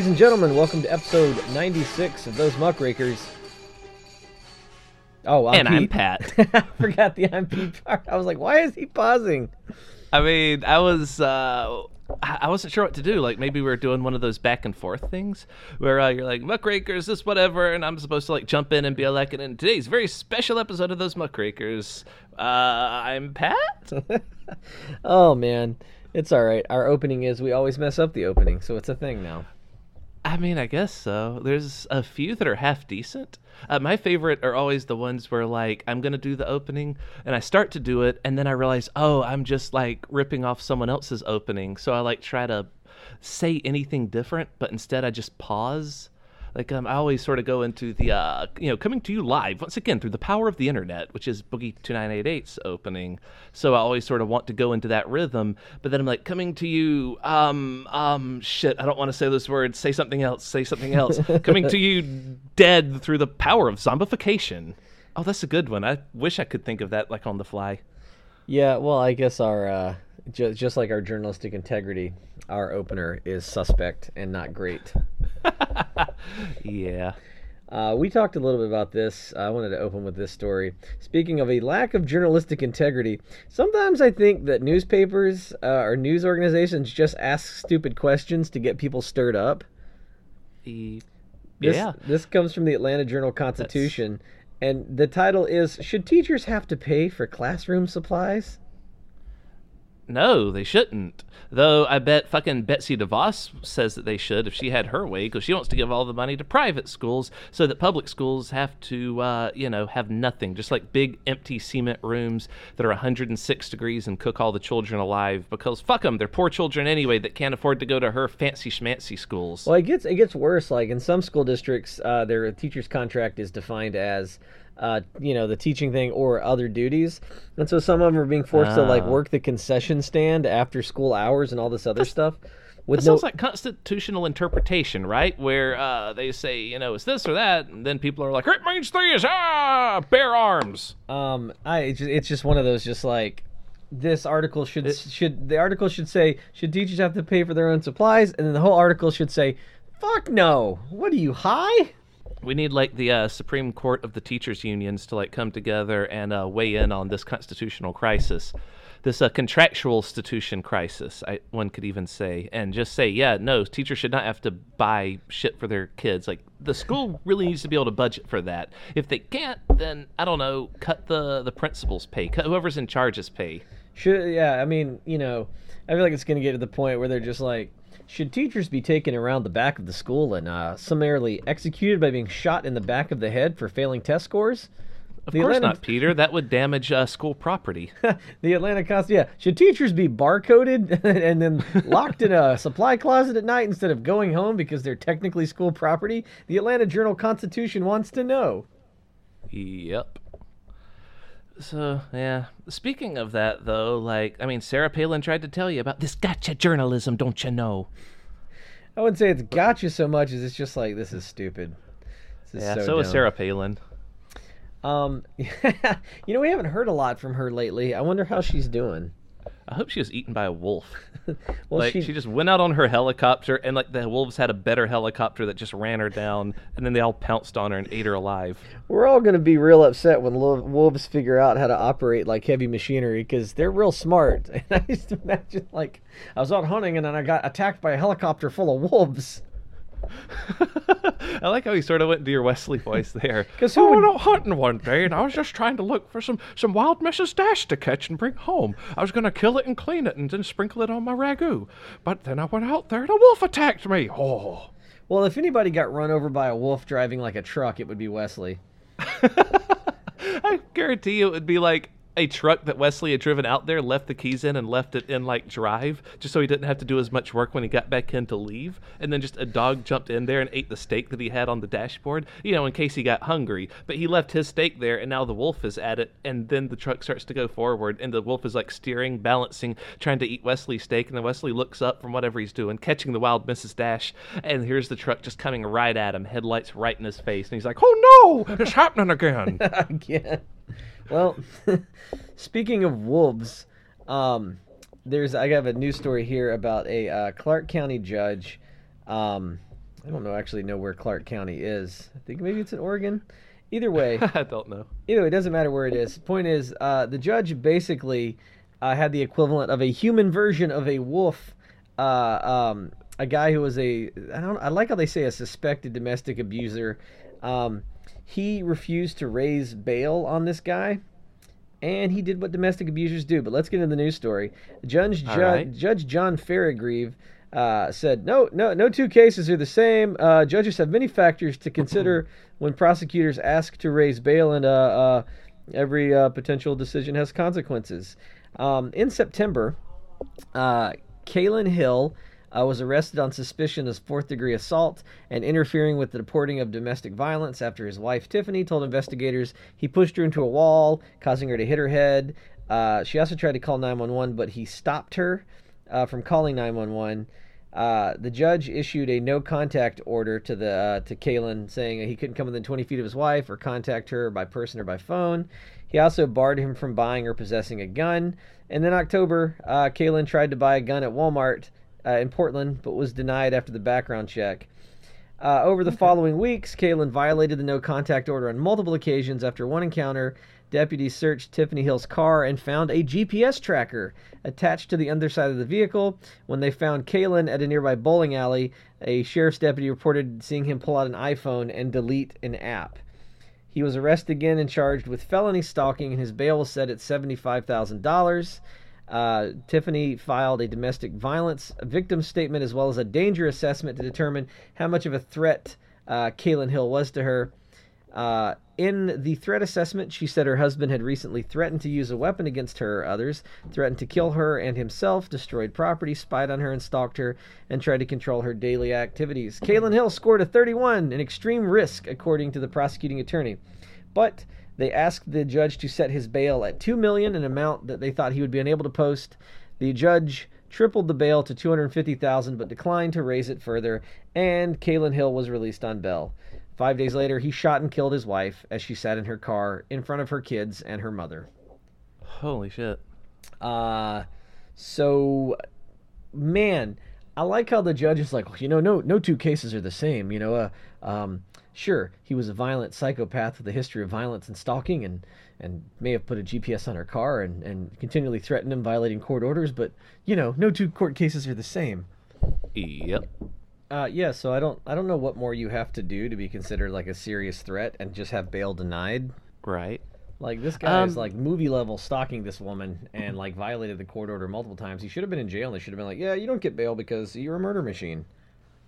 Ladies and gentlemen, welcome to episode 96 of Those Muckrakers. Oh, I'm and I'm Pat. I forgot the I'm Pete part. I was like, why is he pausing? I mean, I was uh, I I wasn't sure what to do. Like maybe we were doing one of those back and forth things where uh, you're like Muckrakers, this whatever, and I'm supposed to like jump in and be like, and in today's very special episode of those Muckrakers, uh, I'm Pat. Oh, man. It's all right. Our opening is we always mess up the opening, so it's a thing now. I mean, I guess so. There's a few that are half decent. Uh, my favorite are always the ones where like I'm gonna do the opening and I start to do it and then I realize, oh, I'm just like ripping off someone else's opening. So I like try to say anything different, but instead I just pause. Like um, I always sort of go into the uh, you know coming to you live once again through the power of the internet, which is Boogie 2988's opening. So I always sort of want to go into that rhythm, but then I'm like coming to you um um shit, I don't want to say those words. Say something else. Say something else. coming to you dead through the power of zombification. Oh, that's a good one. I wish I could think of that like on the fly. Yeah, well, I guess our, uh, ju- just like our journalistic integrity, our opener is suspect and not great. Yeah. Uh, we talked a little bit about this. I wanted to open with this story. Speaking of a lack of journalistic integrity, sometimes I think that newspapers uh, or news organizations just ask stupid questions to get people stirred up. E- This, yeah. This comes from the Atlanta Journal Constitution, and the title is Should Teachers Have to Pay for Classroom Supplies? No, they shouldn't. Though I bet fucking Betsy DeVos says that they should if she had her way, because she wants to give all the money to private schools so that public schools have to, uh, you know, have nothing. Just like big empty cement rooms that are 106 degrees and cook all the children alive. Because fuck them, they're poor children anyway that can't afford to go to her fancy schmancy schools. Well, it gets it gets worse. Like in some school districts, uh, their teacher's contract is defined as, uh, you know, the teaching thing or other duties, and so some of them are being forced to like Ah. work the concession stand after school hours and all this other stuff. With That no, sounds like constitutional interpretation, right? Where uh, they say, you know, it's this or that, and then people are like, it means three is ah, bear arms. um, I it's just, it's just one of those just like. This article should should the article should say should teachers have to pay for their own supplies, and then the whole article should say, "Fuck no! What are you high?" We need like the uh, Supreme Court of the teachers unions to like come together and uh, weigh in on this constitutional crisis, this uh, contractual institution crisis. I, one could even say, and just say, yeah, no, teachers should not have to buy shit for their kids. Like the school really needs to be able to budget for that. If they can't, then I don't know, cut the the principal's pay, cut whoever's in charge's pay. Should yeah, I mean, you know, I feel like it's gonna get to the point where they're just like, should teachers be taken around the back of the school and uh, summarily executed by being shot in the back of the head for failing test scores? Of The course Atlanta- not, Peter. That would damage uh, school property. the Atlanta Const, yeah. Should teachers be barcoded and then locked in a supply closet at night instead of going home because they're technically school property? The Atlanta Journal Constitution wants to know. Yep. So yeah. Speaking of that, though, like I mean, Sarah Palin tried to tell you about this gotcha journalism, don't you know? I wouldn't say it's gotcha so much as it's just like this is stupid. This is Yeah. so, So, is. Sarah Palin. Um, you know, we haven't heard a lot from her lately. I wonder how she's doing. I hope she was eaten by a wolf. Well, like she, she... just went out on her helicopter, and like the wolves had a better helicopter that just ran her down, and then they all pounced on her and ate her alive. we're all going to be real upset when wolves figure out how to operate like heavy machinery because they're real smart. And I just imagine, like, I was out hunting and then I got attacked by a helicopter full of wolves. I like how he sort of went into your Wesley voice there. 'Cause who I would- went out hunting one day, and I was just trying to look for some some wild Mrs. Dash to catch and bring home. I was gonna kill it and clean it, and then sprinkle it on my ragu. But then I went out there, and a wolf attacked me. Oh. Well, if anybody got run over by a wolf driving like a truck, it would be Wesley. I guarantee you it would be like a truck that Wesley had driven out there, left the keys in, and left it in like drive, just so he didn't have to do as much work when he got back in to leave. And then just a dog jumped in there and ate the steak that he had on the dashboard, you know, in case he got hungry. But he left his steak there, and now the wolf is at it. And then the truck starts to go forward, and the wolf is like steering, balancing, trying to eat Wesley's steak. And then Wesley looks up from whatever he's doing, catching the wild Mrs. Dash, and here's the truck just coming right at him, headlights right in his face. And he's like, "Oh no, it's happening again." Again. Well, speaking of wolves, um, there's I have a news story here about a uh, Clark County judge um, I don't know actually know where Clark County is. I think maybe it's in Oregon. Either way, I don't know. either way, it doesn't matter where it is. Point is, uh, the judge basically uh, had the equivalent of a human version of a wolf. Uh, um, a guy who was a I don't I like how they say a suspected domestic abuser. Um, he refused to raise bail on this guy, and he did what domestic abusers do. But let's get into the news story. Judge Ju- right. Judge John Fairgrieve uh, said, "No, no, no two cases are the same. Uh, judges have many factors to consider when prosecutors ask to raise bail, and uh, uh, every uh, potential decision has consequences." Um, in September, uh, Kaylin Hill uh, was arrested on suspicion of fourth degree assault and interfering with the reporting of domestic violence after his wife Tiffany told investigators he pushed her into a wall, causing her to hit her head. Uh, she also tried to call 911, but he stopped her uh, from calling 911. Uh, the judge issued a no contact order to the uh, to Kaylin, saying he couldn't come within 20 feet of his wife or contact her by person or by phone. He also barred him from buying or possessing a gun. And then October, uh, Kaylin tried to buy a gun at Walmart uh, in Portland, but was denied after the background check. Uh, over the following weeks, Kaylin violated the no contact order on multiple occasions. After one encounter, deputies searched Tiffany Hill's car and found a GPS tracker attached to the underside of the vehicle. When they found Kaylin at a nearby bowling alley, a sheriff's deputy reported seeing him pull out an iPhone and delete an app. He was arrested again and charged with felony stalking, and his bail was set at $75,000. Uh, Tiffany filed a domestic violence victim statement as well as a danger assessment to determine how much of a threat uh, Kaylin Hill was to her. Uh, in the threat assessment, she said her husband had recently threatened to use a weapon against her or others, threatened to kill her and himself, destroyed property, spied on her and stalked her, and tried to control her daily activities. Kaylin Hill scored a 31, an extreme risk, according to the prosecuting attorney. But they asked the judge to set his bail at two million, an amount that they thought he would be unable to post. The judge tripled the bail to 250,000 but declined to raise it further, and Kaylin Hill was released on bail. Five days later, he shot and killed his wife as she sat in her car in front of her kids and her mother. Holy shit. Uh, so, man, I like how the judge is like, you know, no, no two cases are the same. You know, uh, um, sure, he was a violent psychopath with a history of violence and stalking, and and may have put a GPS on her car and and continually threatened him, violating court orders. But you know, no two court cases are the same. Yep. Uh, yeah, so I don't I don't know what more you have to do to be considered like a serious threat and just have bail denied. Right. Like this guy is Um, like movie level stalking this woman and like violated the court order multiple times. He should have been in jail and they should have been like, Yeah, you don't get bail because you're a murder machine.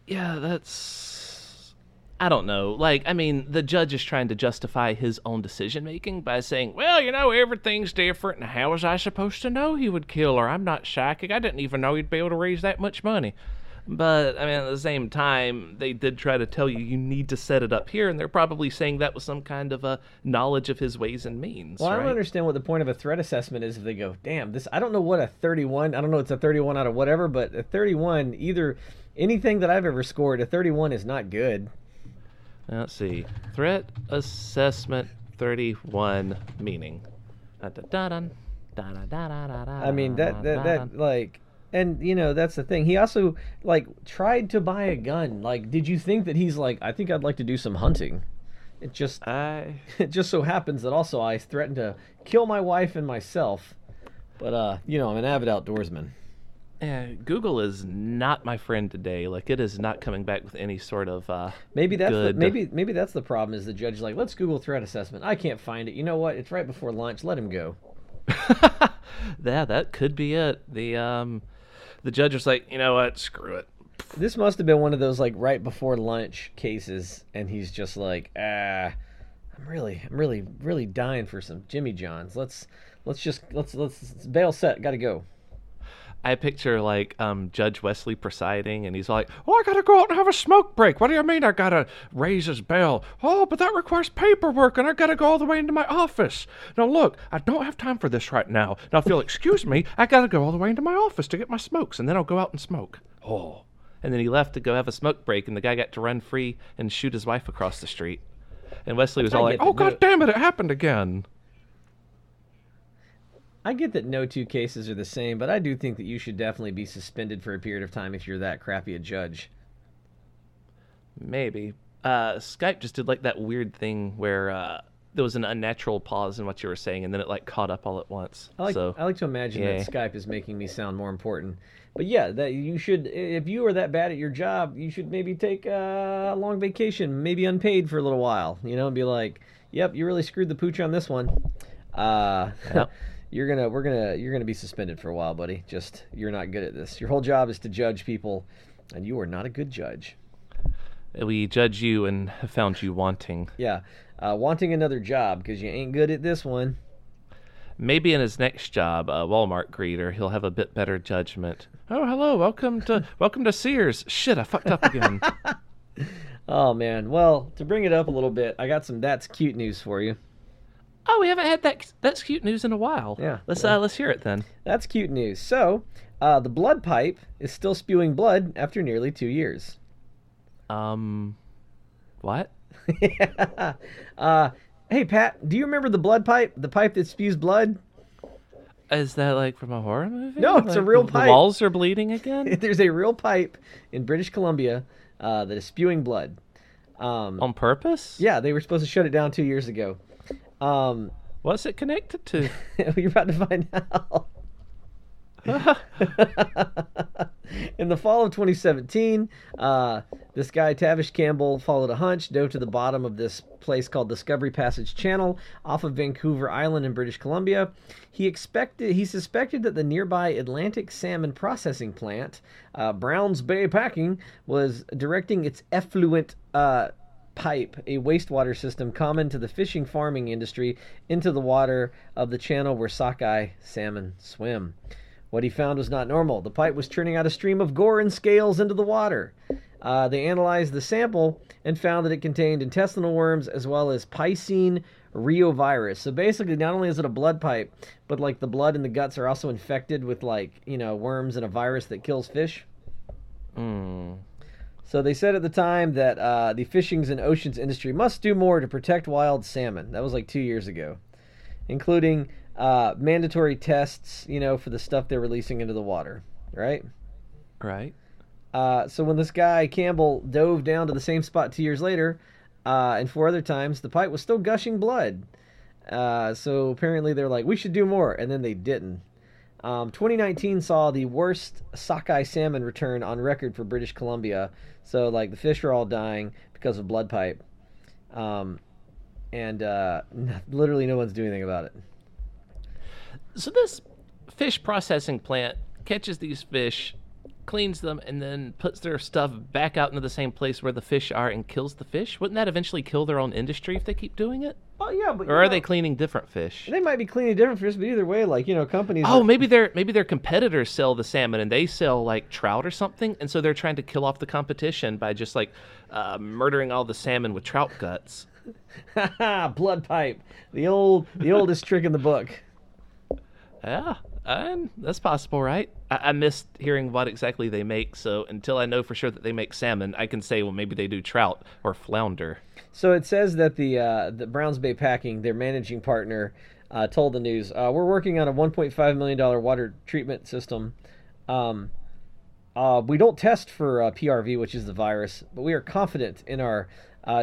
Yeah, that's. I don't know. Like, I mean, the judge is trying to justify his own decision making by saying, well, you know, everything's different, and how was I supposed to know he would kill her? I'm not psychic. I didn't even know he'd be able to raise that much money. But, I mean, at the same time, they did try to tell you you need to set it up here, and they're probably saying that was some kind of a knowledge of his ways and means. Well, I don't understand what the point of a threat assessment is if they go, damn, this I don't know what a thirty one I don't know it's a thirty one out of whatever, but a thirty one either anything that I've ever scored, a thirty one is not good. Let's see. Threat assessment 31 meaning. Da-da-da-dun, I mean that that, that like and you know that's the thing. He also like tried to buy a gun. Like, did you think that he's like, I think I'd like to do some hunting? It just I it just so happens that also I threatened to kill my wife and myself. But uh, you know, I'm an avid outdoorsman. yeah, Google is not my friend today. Like it is not coming back with any sort of uh Maybe that's the, maybe maybe that's the problem. Is the judge like, let's Google threat assessment? I can't find it. You know what? It's right before lunch. Let him go. yeah, that could be it. The um the judge was like, you know what, screw it. This must have been one of those like right before lunch cases, and he's just like, ah, I'm really, I'm really, really dying for some Jimmy Johns. Let's, let's just, let's, let's bail set. Got to go. I picture like um, Judge Wesley presiding, and he's like, "Oh, I gotta go out and have a smoke break. What do you mean I gotta raise his bail? Oh, but that requires paperwork, and I gotta go all the way into my office. Now look, I don't have time for this right now. Now, if you'll excuse me, I gotta go all the way into my office to get my smokes, and then I'll go out and smoke. Oh." And then he left to go have a smoke break, and the guy got to run free and shoot his wife across the street. And Wesley was all like, "Oh. God damn it! It happened again." I get that no two cases are the same, but I do think that you should definitely be suspended for a period of time if you're that crappy a judge. Maybe. Uh, Skype just did like that weird thing where uh, there was an unnatural pause in what you were saying, and then it like caught up all at once. I like so I like to imagine yeah. that Skype is making me sound more important. But yeah, that you should if you are that bad at your job, you should maybe take a long vacation, maybe unpaid for a little while, you know, and be like, "Yep, you really screwed the pooch on this one." Uh. you're going to we're to you're to be suspended for a while, buddy. Just you're not good at this. Your whole job is to judge people, and you are not a good judge. we judge you and have found you wanting. Yeah. Uh, wanting another job because you ain't good at this one. Maybe in his next job, a Walmart greeter, he'll have a bit better judgment. Oh, hello, welcome to welcome to Sears. Shit, I fucked up again. Oh man. Well, to bring it up a little bit, I got some that's cute news for you. Oh, we haven't had that. That's cute news in a while. Yeah, let's yeah. uh, let's hear it then. That's cute news. So, uh, the blood pipe is still spewing blood after nearly two years. Um, what? uh, hey, Pat, do you remember the blood pipe? The pipe that spews blood? Is that like from a horror movie? No, it's a real pipe. The walls are bleeding again There's a real pipe in British Columbia uh, that is spewing blood. Um, on purpose. yeah, they were supposed to shut it down two years ago. Um, What's it connected to? you're about to find out. In the fall of 2017, uh, this guy Tavish Campbell followed a hunch, dove to the bottom of this place called Discovery Passage Channel off of Vancouver Island in British Columbia. He expected, he suspected that the nearby Atlantic salmon processing plant, uh, Browns Bay Packing, was directing its effluent. Uh, pipe, a wastewater system common to the fishing farming industry, into the water of the channel where sockeye salmon swim. What he found was not normal. The pipe was churning out a stream of gore and scales into the water. Uh, they analyzed the sample and found that it contained intestinal worms as well as Piscine reovirus. So basically, not only is it a blood pipe, but like the blood and the guts are also infected with like you know worms and a virus that kills fish. Hmm. So they said at the time that uh, the fishings and oceans industry must do more to protect wild salmon. That was like two years ago, including uh, mandatory tests, you know, for the stuff they're releasing into the water, right? Right. Uh, so when this guy Campbell dove down to the same spot two years later, uh, and four other times, the pipe was still gushing blood. Uh, so apparently they're like, we should do more, and then they didn't. Um, 2019 saw the worst sockeye salmon return on record for British Columbia. So like the fish are all dying because of blood pipe, um, and uh, literally no one's doing anything about it. So this fish processing plant catches these fish, cleans them, and then puts their stuff back out into the same place where the fish are and kills the fish. Wouldn't that eventually kill their own industry if they keep doing it? Oh yeah, but Or are they cleaning different fish? They might be cleaning different fish, but either way, like you know, companies. Oh, are- maybe their maybe their competitors sell the salmon and they sell like trout or something, and so they're trying to kill off the competition by just like uh, murdering all the salmon with trout guts. blood pipe, the old, the oldest trick in the book. Yeah, and that's possible, right? I, I missed hearing what exactly they make, so until I know for sure that they make salmon, I can say, well, maybe they do trout or flounder. So it says that the uh, the Browns Bay Packing, their managing partner, uh, told the news, uh, "We're working on a 1.5 million dollar water treatment system. Um, uh, we don't test for uh, PRV, which is the virus, but we are confident in our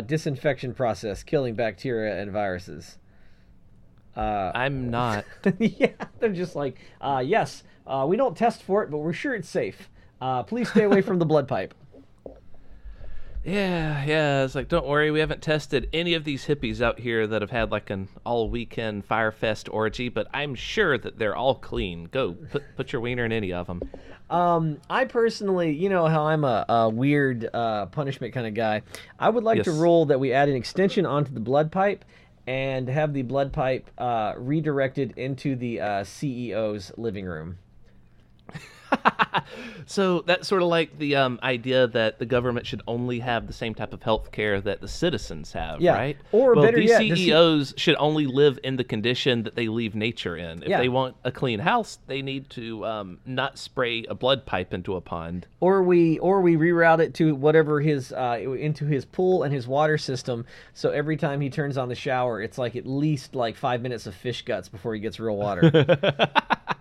disinfection process, killing bacteria and viruses." Uh, I'm not. yeah, they're just like, uh, "Yes, uh, we don't test for it, but we're sure it's safe. Uh, please stay away from the blood pipe." Yeah, yeah. It's like, don't worry, we haven't tested any of these hippies out here that have had like an all weekend fire fest orgy, but I'm sure that they're all clean. Go, put put your wiener in any of them. Um, I personally, you know how I'm a, a weird uh, punishment kind of guy. I would like to Yes. rule that we add an extension onto the blood pipe and have the blood pipe uh, redirected into the uh, CEO's living room. So that's sort of like the um, idea that the government should only have the same type of health care that the citizens have, Yeah, right? or well, better these yet, CEOs should only live in the condition that they leave nature in. If Yeah. they want a clean house, they need to um, not spray a blood pipe into a pond. Or we, or we reroute it to whatever his uh, into his pool and his water system. So every time he turns on the shower, it's like at least like five minutes of fish guts before he gets real water.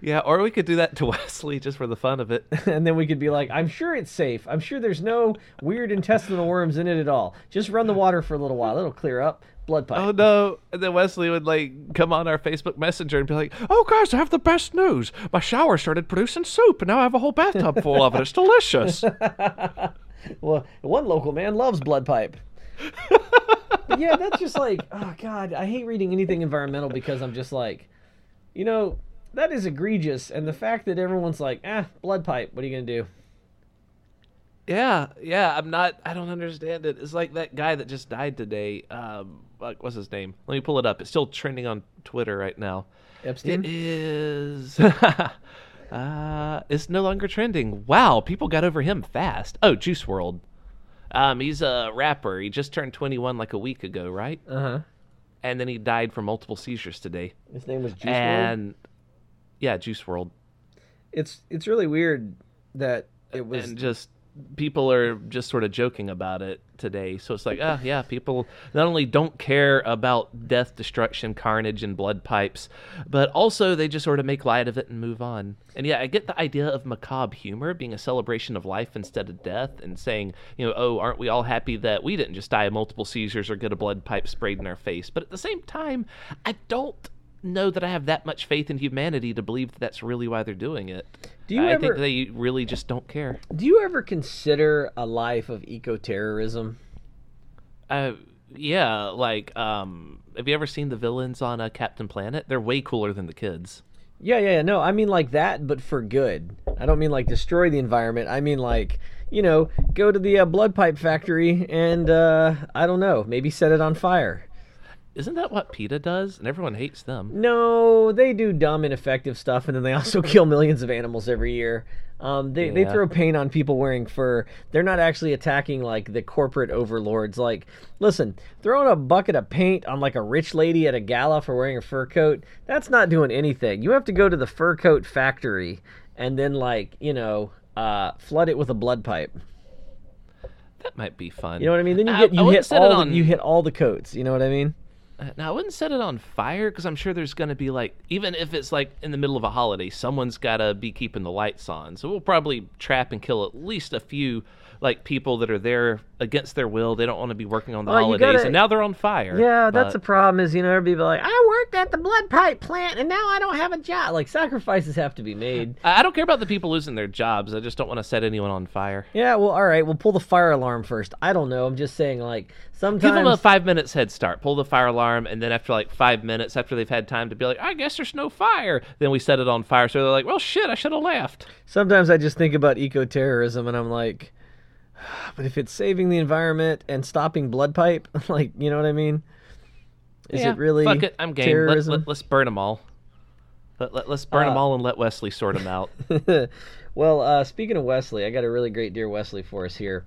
Yeah, or we could do that to Wesley just for the fun of it. and then we could be like, I'm sure it's safe. I'm sure there's no weird intestinal worms in it at all. Just run the water for a little while. It'll clear up. Blood pipe. Oh no! And then Wesley would like come on our Facebook Messenger and be like, "Oh guys, I have the best news. My shower started producing soup, and now I have a whole bathtub full of it. It's delicious." well, one local man loves blood pipe. yeah, that's just like, oh god, I hate reading anything environmental because I'm just like, you know, that is egregious. And the fact that everyone's like, ah, blood pipe, what are you gonna do? Yeah, yeah, I'm not. I don't understand it. It's like that guy that just died today. Um, what's his name? Let me pull it up. It's still trending on Twitter right now. Epstein It is. uh, it's no longer trending. Wow, people got over him fast. Oh, Juice WRLD. Um, he's a rapper. He just turned 21 like a week ago, right? Uh huh. And then he died from multiple seizures today. His name was Juice and yeah, Juice WRLD. It's it's really weird that it was and just people are just sort of joking about it today. So it's like, ah, yeah, people not only don't care about death, destruction, carnage, and blood pipes, but also they just sort of make light of it and move on. And yeah, I get the idea of macabre humor being a celebration of life instead of death, and saying, you know, oh, aren't we all happy that we didn't just die of multiple seizures or get a blood pipe sprayed in our face? But at the same time, I don't know that I have that much faith in humanity to believe that that's really why they're doing it. Do you I ever- think they really just don't care. Do you ever consider a life of eco-terrorism? Uh, yeah, like, um, have you ever seen the villains on uh, Captain Planet? They're way cooler than the kids. Yeah, yeah, yeah. No, I mean like that, but for good. I don't mean like destroy the environment. I mean like, you know, go to the uh, blood pipe factory and uh, I don't know, maybe set it on fire. Isn't that what PETA does? And everyone hates them. No, they do dumb, ineffective stuff, and then they also kill millions of animals every year. Um, they, they throw paint on people wearing fur. They're not actually attacking like the corporate overlords. Like, listen, throwing a bucket of paint on like a rich lady at a gala for wearing a fur coat, that's not doing anything. You have to go to the fur coat factory and then like, you know, uh, flood it with a blood pipe. That might be fun. You know what I mean? Then you I- get I you wouldn't hit all on- the, you hit all the coats. You know what I mean? Uh, Now, I wouldn't set it on fire because I'm sure there's going to be like, even if it's like in the middle of a holiday, someone's got to be keeping the lights on. So we'll probably trap and kill at least a few like people that are there against their will. They don't want to be working on the Well, holidays, gotta- and now they're on fire. Yeah, that's the problem. Is you know everybody be like, I worked at the blood pipe plant and now I don't have a job. Like sacrifices have to be made. I don't care about the people losing their jobs. I just don't want to set anyone on fire. Yeah, well, all right, we'll pull the fire alarm first. I don't know. I'm just saying, like sometimes. Give them a five minutes head start. Pull the fire alarm, and then after like five minutes, after they've had time to be like, I guess there's no fire, then we set it on fire. So they're like, well, shit, I should have left. Sometimes I just think about eco-terrorism and I'm like, but if it's saving the environment and stopping blood pipe, like you know what I mean? Is Yeah, it really Fuck it, I'm game. Let, terrorism? let, us burn them all. Let, let, us burn them Uh, all and let Wesley sort them out. well, uh, speaking of Wesley, I got a really great Dear Wesley for us here.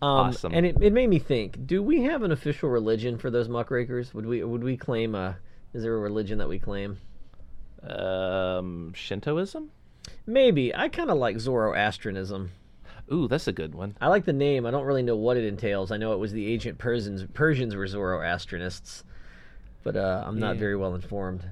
Um, Awesome. And it, it made me think: Do we have an official religion for those muckrakers? Would we would we claim a? Is there a religion that we claim? um, Shintoism? Maybe. I kind of like Zoroastrianism. Ooh, that's a good one. I like the name. I don't really know what it entails. I know it was the ancient Persians. Persians were Zoroastrianists, but uh, I'm not Yeah. very well informed.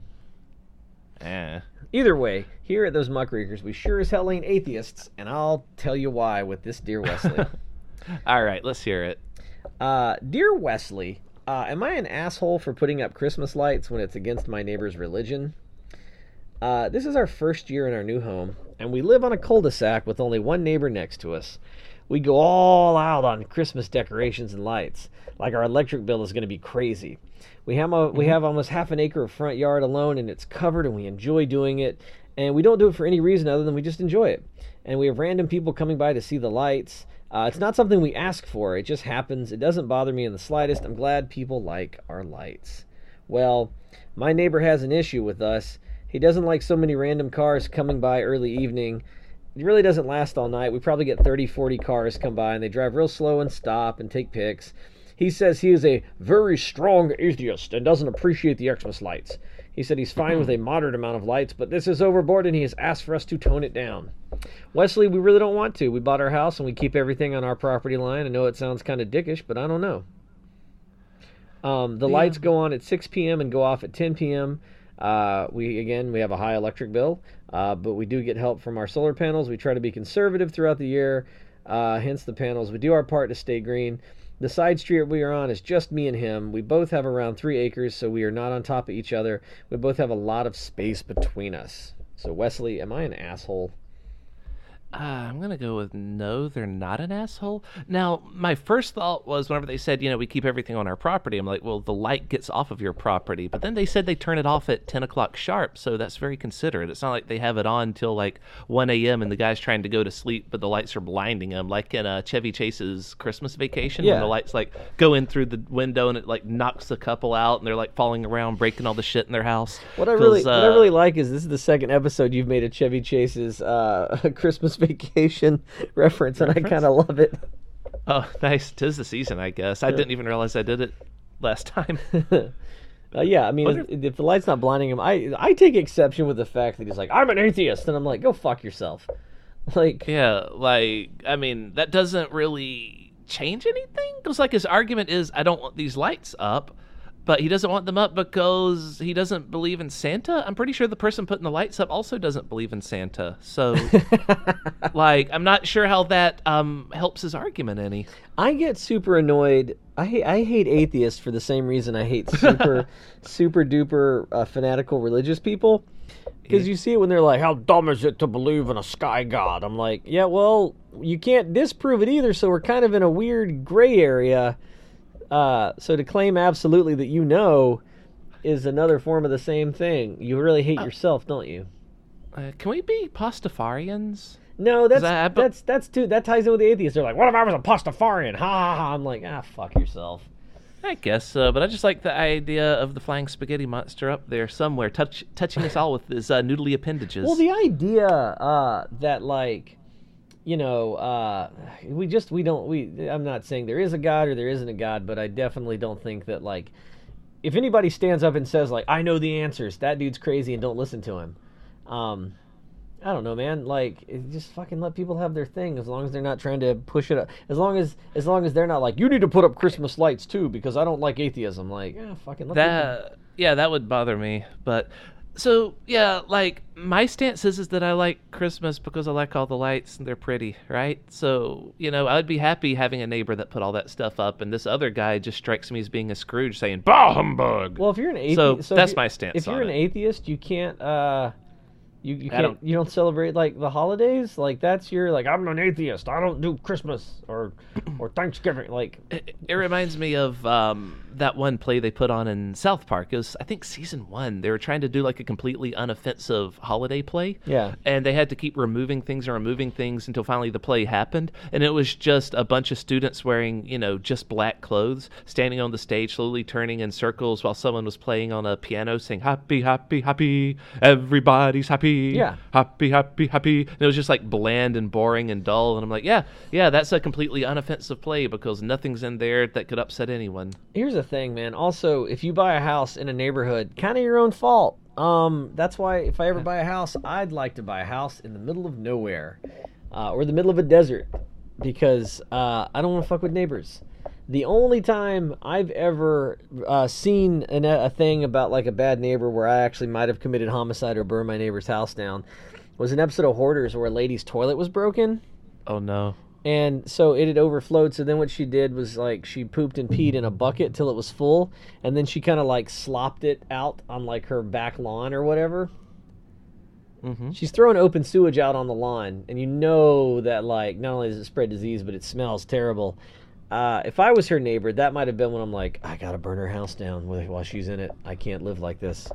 Eh. Either way, here at those muckrakers, we sure as hell ain't atheists, and I'll tell you why with this Dear Wesley. All right, let's hear it. Uh, dear Wesley, uh, am I an asshole for putting up Christmas lights when it's against my neighbor's religion? Uh, this is our first year in our new home, and we live on a cul-de-sac with only one neighbor next to us. We go all out on Christmas decorations and lights, like our electric bill is going to be crazy. We have a, we have almost half an acre of front yard alone, and it's covered, and we enjoy doing it. And we don't do it for any reason other than we just enjoy it. And we have random people coming by to see the lights. Uh, it's not something we ask for. It just happens. It doesn't bother me in the slightest. I'm glad people like our lights. Well, my neighbor has an issue with us. He doesn't like so many random cars coming by early evening. It really doesn't last all night. We probably get 30, 40 cars come by and they drive real slow and stop and take pics. He says he is a very strong atheist and doesn't appreciate the Xmas lights. He said he's fine with a moderate amount of lights, but this is overboard and he has asked for us to tone it down. Wesley, we really don't want to. We bought our house and we keep everything on our property line. I know it sounds kind of dickish, but I don't know. Um, the Yeah. lights go on at 6 p.m. and go off at 10 p.m. Uh, we again we have a high electric bill, uh, but we do get help from our solar panels. We try to be conservative throughout the year, uh, hence the panels. We do our part to stay green. The side street we are on is just me and him. We both have around three acres, so we are not on top of each other. We both have a lot of space between us. So Wesley, am I an asshole? Uh, I'm gonna go with no. They're not an asshole. Now, my first thought was whenever they said, you know, we keep everything on our property. I'm like, well, the light gets off of your property, but then they said they turn it off at 10 o'clock sharp, so that's very considerate. It's not like they have it on till like 1 a.m. and the guy's trying to go to sleep, but the lights are blinding him, like in uh, Chevy Chase's Christmas Vacation, Yeah. when the lights like go in through the window and it like knocks the couple out, and they're like falling around, breaking all the shit in their house. What I really, 'Cause, what I uh, really like is this is the second episode you've made a Chevy Chase's uh, Christmas Vacation reference, and I kind of love it. Oh, nice. Tis the season, I guess. I didn't even realize I did it last time. Uh, yeah, I mean, Wonder if, if the light's not blinding him, I I take exception with the fact that he's like, I'm an atheist, and I'm like, go fuck yourself. Like, Yeah, like I mean, that doesn't really change anything because like his argument is, I don't want these lights up, but he doesn't want them up because he doesn't believe in Santa. I'm pretty sure the person putting the lights up also doesn't believe in Santa. So, like, I'm not sure how that um helps his argument any. I get super annoyed. I hate I hate atheists for the same reason I hate super super duper uh, fanatical religious people. Because you see it when they're like, "How dumb is it to believe in a sky god?" I'm like, "Yeah, well, you can't disprove it either, so we're kind of in a weird gray area." Uh, so to claim absolutely that you know is another form of the same thing. You really hate yourself, don't you? Uh, can we be Pastafarians? No, that's I- I- that's that's too that ties in with the atheists. They're like, "What if I was a Pastafarian?" Ha ha ha! I'm like, ah, fuck yourself. I guess so, but I just like the idea of the flying spaghetti monster up there somewhere, touch, touching us all with his uh, noodly appendages. Well, the idea uh, that like, you know, uh, we just we don't we. I'm not saying there is a god or there isn't a god, but I definitely don't think that like, if anybody stands up and says like, I know the answers, that dude's crazy and don't listen to him. Um, I don't know, man. Like, just fucking let people have their thing as long as they're not trying to push it up. As long as as long as they're not like, you need to put up Christmas lights too because I don't like atheism. Like, yeah, fucking let people- that yeah that would bother me but so yeah like my stance is, is that i like christmas because i like all the lights and they're pretty right so you know i would be happy having a neighbor that put all that stuff up and this other guy just strikes me as being a scrooge saying bah humbug Well, if you're an atheist, So, if that's my stance If you're an it. atheist, you can't. uh you, you can't don't- you don't celebrate like the holidays like that's your like I'm an atheist I don't do Christmas or or Thanksgiving like it, it reminds me of um, that one play they put on in South Park. It was, I think, season one. They were trying to do like a completely unoffensive holiday play. Yeah. And they had to keep removing things and removing things until finally the play happened. And it was just a bunch of students wearing, you know, just black clothes, standing on the stage, slowly turning in circles while someone was playing on a piano saying, Happy, happy, happy, everybody's happy. Yeah. Happy, happy, happy. And it was just like bland and boring and dull. And I'm like, yeah, yeah, that's a completely unoffensive play because nothing's in there that could upset anyone. here's the thing man also if you buy a house in a neighborhood kind of your own fault um that's why if I ever buy a house I'd like to buy a house in the middle of nowhere uh, or the middle of a desert because uh, I don't want to fuck with neighbors the only time I've ever uh, seen an, a thing about like a bad neighbor where I actually might have committed homicide or burned my neighbor's house down was an episode of Hoarders where a lady's toilet was broken. Oh no. And so it had overflowed. So then what she did was like she pooped and peed in a bucket till it was full, and then she kind of like slopped it out on like her back lawn or whatever. Mm-hmm. She's throwing open sewage out on the lawn, and you know that like not only does it spread disease, but it smells terrible. Uh, if I was her neighbor, that might have been when I'm like, I gotta burn her house down while while she's in it. I can't live like this.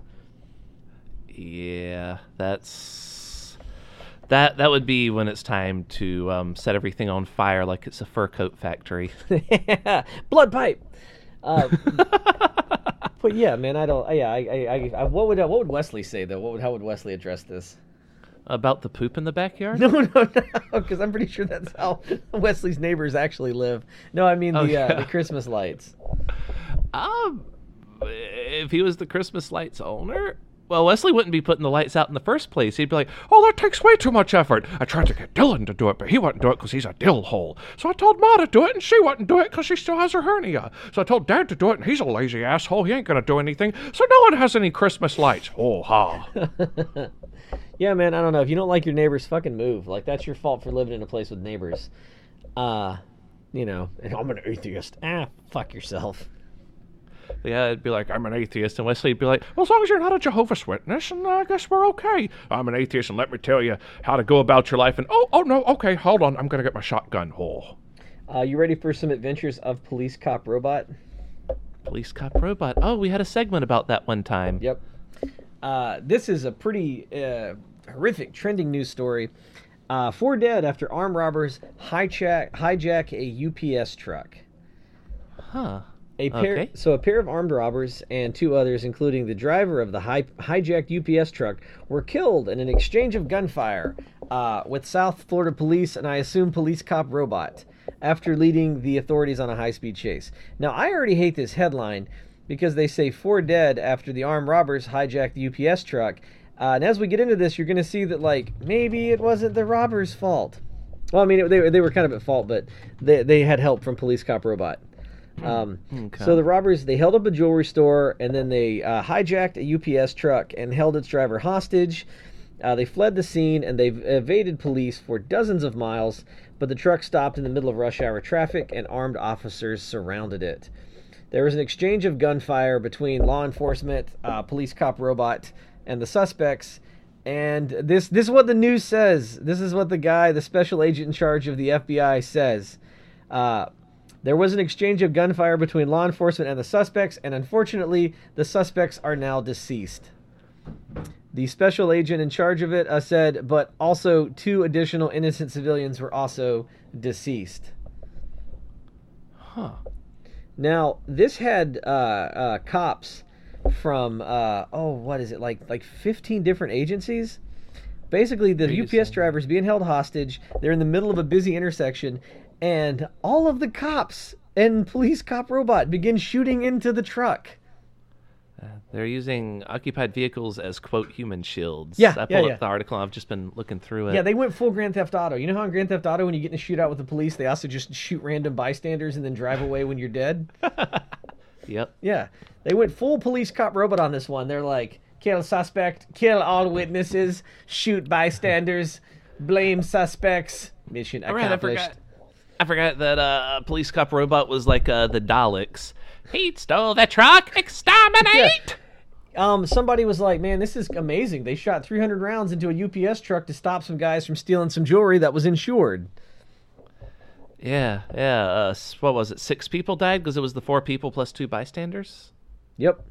Yeah, that's that. That would be when it's time to um, set everything on fire, like it's a fur coat factory. Blood pipe. Uh, but yeah, man, I don't. Yeah, I, I, I, I what would what would Wesley say though? What would how would Wesley address this? About the poop in the backyard. No, no, no, because I'm pretty sure that's how Wesley's neighbors actually live. No, I mean the Oh, uh, the Christmas lights. Um, if he was the Christmas lights owner, Well, Wesley wouldn't be putting the lights out in the first place. He'd be like, "Oh, that takes way too much effort. I tried to get Dylan to do it, but he wouldn't do it because he's a dill hole. So I told Ma to do it, and she wouldn't do it because she still has her hernia. So I told Dad to do it, and he's a lazy asshole. He ain't gonna do anything. So no one has any Christmas lights. Oh ha! Yeah, man, I don't know. If you don't like your neighbors, fucking move. Like that's your fault for living in a place with neighbors. Uh, you know, and I'm an atheist. Ah, fuck yourself. Yeah, it'd be like, "I'm an atheist," and Wesley'd be like, "Well, as long as you're not a Jehovah's Witness, and I guess we're okay." I'm an atheist, and let me tell you how to go about your life. And oh, oh no, okay, hold on, I'm gonna get my shotgun. Oh. Uh, you ready for some adventures of police cop robot? Police cop robot. Oh, we had a segment about that one time. Yep. Uh, this is a pretty uh, horrific trending news story. Uh, four dead after armed robbers hijack hijack a UPS truck. Huh. A pair, Okay. So a pair of armed robbers and two others, including the driver of the hi- hijacked UPS truck, were killed in an exchange of gunfire uh, with South Florida police and I assume police cop robot after leading the authorities on a high-speed chase. Now I already hate this headline because they say four dead after the armed robbers hijacked the UPS truck. Uh, and as we get into this, you're going to see that like maybe it wasn't the robbers' fault. Well, I mean, they, they were kind of at fault, but they, they had help from police cop robot. Um, Okay. So the robbers they held up a jewelry store and then they uh, hijacked a UPS truck and held its driver hostage. Uh, they fled the scene and they evaded police for dozens of miles, but the truck stopped in the middle of rush hour traffic and armed officers surrounded it. There was an exchange of gunfire between law enforcement, uh, police cop robot, and the suspects. And this this is what the news says. This is what the guy, the special agent in charge of the FBI, says. Uh, there was an exchange of gunfire between law enforcement and the suspects, and unfortunately, the suspects are now deceased. The special agent in charge of it uh, said, but also two additional innocent civilians were also deceased. Huh. Now, this had uh, uh, cops from uh, oh, what is it like like 15 different agencies? Basically, the UPS saying? drivers being held hostage. They're in the middle of a busy intersection, and all of the cops and police cop robot begin shooting into the truck. Uh, they're using occupied vehicles as quote human shields. Yeah, I pulled yeah, up the article. I've just been looking through it. Yeah, they went full Grand Theft Auto. You know how in Grand Theft Auto, when you get in a shootout with the police, they also just shoot random bystanders and then drive away when you're dead. Yep. Yeah, they went full police cop robot on this one. They're like, kill suspect, kill all witnesses, shoot bystanders, blame suspects. Mission All right, I forgot. That uh, police cop robot was like uh, the Daleks. He stole the truck. Exterminate. Um, somebody was like, "Man, this is amazing. They shot 300 rounds into a UPS truck to stop some guys from stealing some jewelry that was insured." Yeah, yeah. Uh, what was it? Six people died because it was the four people plus two bystanders. Yep.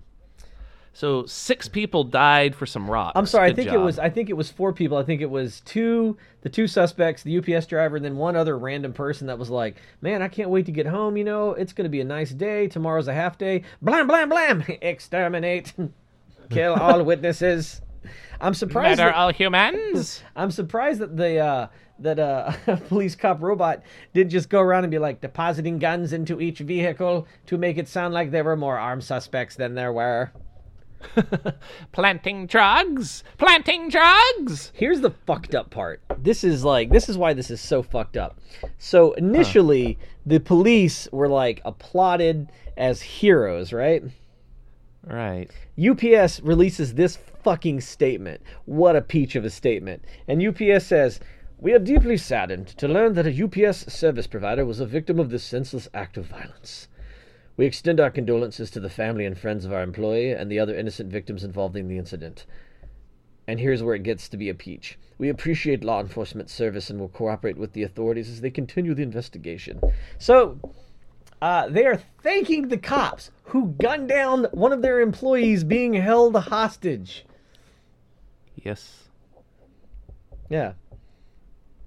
So six people died for some rocks. I'm sorry. I Good think it was. I think it was four people. I think it was two, the two suspects, the UPS driver, and then one other random person that was like, "Man, I can't wait to get home. You know, it's going to be a nice day. Tomorrow's a half day. Blam, blam, blam. Exterminate, kill all witnesses." I'm surprised. Murder That, all humans. I'm surprised that the uh, that uh, police cop robot didn't just go around and be like depositing guns into each vehicle to make it sound like there were more armed suspects than there were. Planting drugs. Planting drugs. Here's the fucked up part. This is like this is why this is so fucked up. So initially, the police were like applauded as heroes, right? Right. UPS releases this fucking statement. What a peach of a statement. And UPS says, "We are deeply saddened to learn that a UPS service provider was a victim of this senseless act of violence. We extend our condolences to the family and friends of our employee and the other innocent victims involved in the incident." And here's where it gets to be a peach. We appreciate law enforcement service and will cooperate with the authorities as they continue the investigation. So, uh, they are thanking the cops who gunned down one of their employees being held hostage. Yes. Yeah.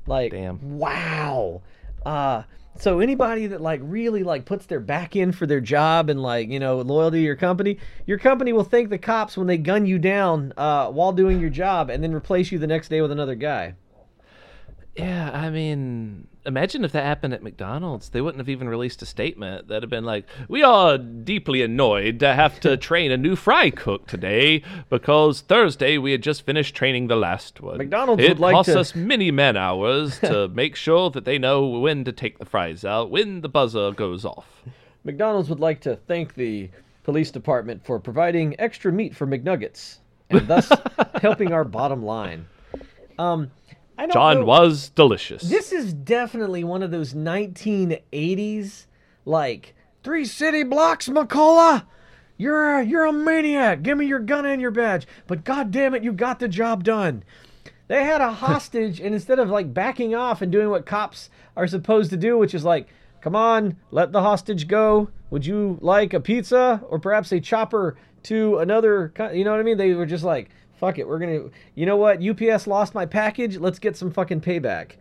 Like, Damn. wow. Uh, so anybody that like really like puts their back in for their job and like you know loyalty to your company, your company will thank the cops when they gun you down uh, while doing your job and then replace you the next day with another guy. Yeah, I mean, imagine if that happened at McDonald's. They wouldn't have even released a statement that'd have been like, "We are deeply annoyed to have to train a new fry cook today because Thursday we had just finished training the last one. McDonald's it would like costs to- us many man hours to make sure that they know when to take the fries out when the buzzer goes off." McDonald's would like to thank the police department for providing extra meat for McNuggets and thus helping our bottom line. Um, John know- was delicious. This is definitely one of those 1980s, like three city blocks, McCullough. You're a, you're a maniac. Give me your gun and your badge. But God damn it, you got the job done. They had a hostage, and instead of like backing off and doing what cops are supposed to do, which is like, come on, let the hostage go. Would you like a pizza or perhaps a chopper to another? co- You know what I mean? They were just like, fuck it, we're gonna. You know what? UPS lost my package. Let's get some fucking payback.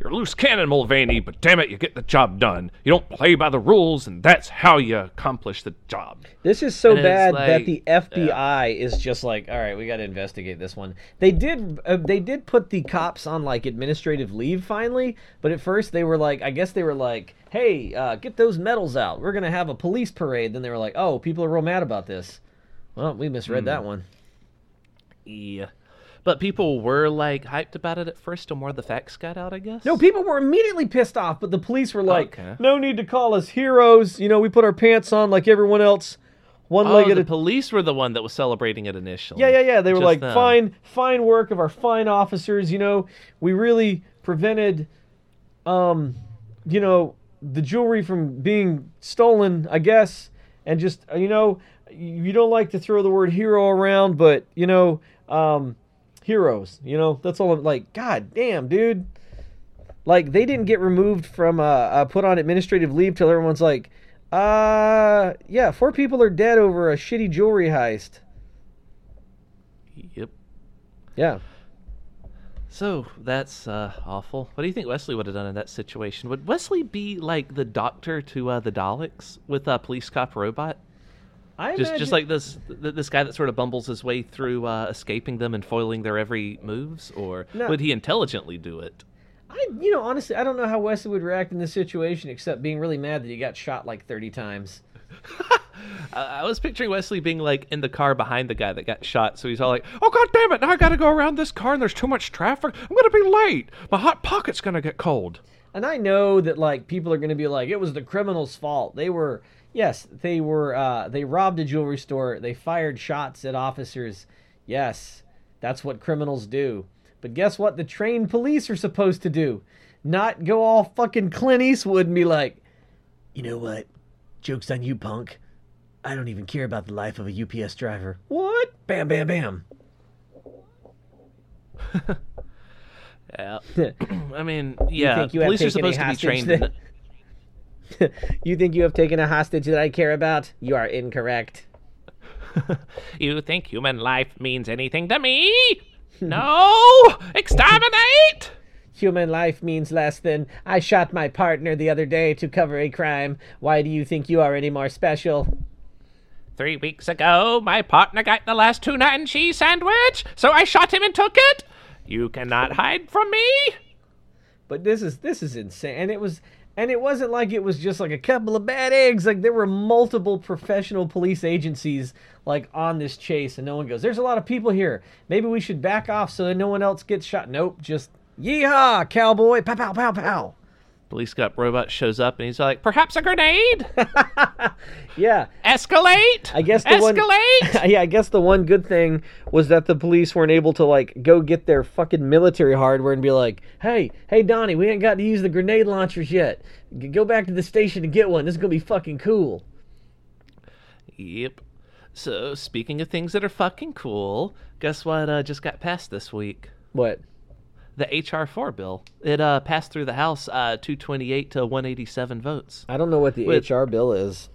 You're a loose cannon, Mulvaney, but damn it, you get the job done. You don't play by the rules, and that's how you accomplish the job. This is so And it's bad that like- the FBI is just like, all right, we got to investigate this one. They did, uh, they did put the cops on like administrative leave finally, but at first they were like, I guess they were like, hey, uh, get those medals out. We're gonna have a police parade. Then they were like, oh, people are real mad about this. Well, we misread that one. Yeah. But people were like hyped about it at first, till more of the facts got out, I guess. No, people were immediately pissed off, but the police were like, Okay. no need to call us heroes. You know, we put our pants on like everyone else, one Oh, leg the police were the one that was celebrating it initially. Yeah, yeah, yeah. They were Just like, them. fine, fine work of our fine officers. You know, we really prevented, um, you know, the jewelry from being stolen, I guess. And just, uh, you know, you don't like to throw the word hero around, but, you know, um, heroes, you know, that's all I'm like, God damn, dude. Like, they didn't get removed from, uh, uh put on administrative leave till everyone's like, uh, yeah, four people are dead over a shitty jewelry heist. Yep. Yeah. So that's uh, awful. What do you think Wesley would have done in that situation? Would Wesley be like the doctor to uh, the Daleks with a police cop robot? I Just, imagine- just like this, th- this guy that sort of bumbles his way through uh, escaping them and foiling their every moves, or would he intelligently do it? I, you know, honestly, I don't know how Wesley would react in this situation, except being really mad that he got shot like thirty times. I was picturing Wesley being like in the car behind the guy that got shot, so he's all like, "Oh god damn it! Now I got to go around this car, and there's too much traffic. I'm gonna be late. My hot pocket's gonna get cold." And I know that like people are going to be like, it was the criminal's fault. They were, yes, they were. Uh, they robbed a jewelry store. They fired shots at officers. Yes, that's what criminals do. But guess what? The trained police are supposed to do, not go all fucking Clint Eastwood and be like, you know what? Jokes on you, punk. I don't even care about the life of a UPS driver. What? Bam, bam, bam. Yeah. I mean, yeah, You police are supposed to be trained. that- In, you think you have taken a hostage that I care about? You are incorrect. you think human life means anything to me? No! Exterminate! Human life means less than I shot my partner the other day to cover a crime. Why do you think you are any more special? Three weeks ago, my partner got the last tuna and cheese sandwich, so I shot him and took it. You cannot hide from me. But this is this is insane. And it was and it wasn't like it was just like a couple of bad eggs. Like there were multiple professional police agencies like on this chase and no one goes, There's a lot of people here. Maybe we should back off so that no one else gets shot. Nope, just yeehaw, cowboy, pow pow pow pow. Police cop robot shows up and he's like, perhaps a grenade? Yeah. Escalate? I guess the one Escalate? yeah, I guess the one good thing was that the police weren't able to like go get their fucking military hardware and be like, "Hey, hey Donnie, we ain't got to use the grenade launchers yet. Go back to the station and get one. This is going to be fucking cool." Yep. So, speaking of things that are fucking cool, guess what uh, just got passed this week? What? The HR4 bill. It uh, passed through the House uh, 228 to 187 votes. I don't know what the. HR bill is.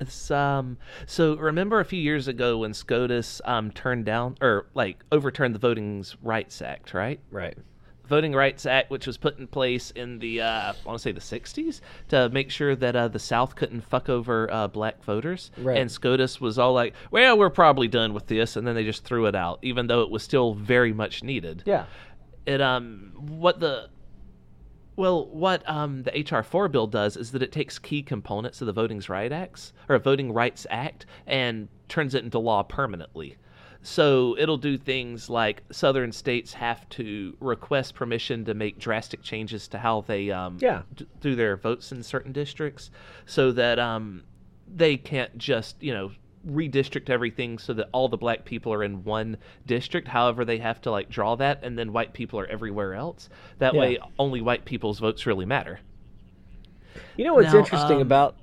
It's um so remember a few years ago when SCOTUS um turned down or like overturned the Voting Rights Act, right? Right. Voting Rights Act, which was put in place in the uh, I want to say the '60s to make sure that uh, the South couldn't fuck over uh, black voters. Right. And SCOTUS was all like, "Well, we're probably done with this," and then they just threw it out, even though it was still very much needed. Yeah. It um what the well, what um, the HR four bill does is that it takes key components of the Voting Rights Acts or Voting Rights Act and turns it into law permanently. So it'll do things like southern states have to request permission to make drastic changes to how they um, Yeah. d- do their votes in certain districts, so that um, they can't just you know redistrict everything so that all the black people are in one district. However, they have to like draw that, and then white people are everywhere else. That Yeah. way, only white people's votes really matter. You know what's Now, interesting um, about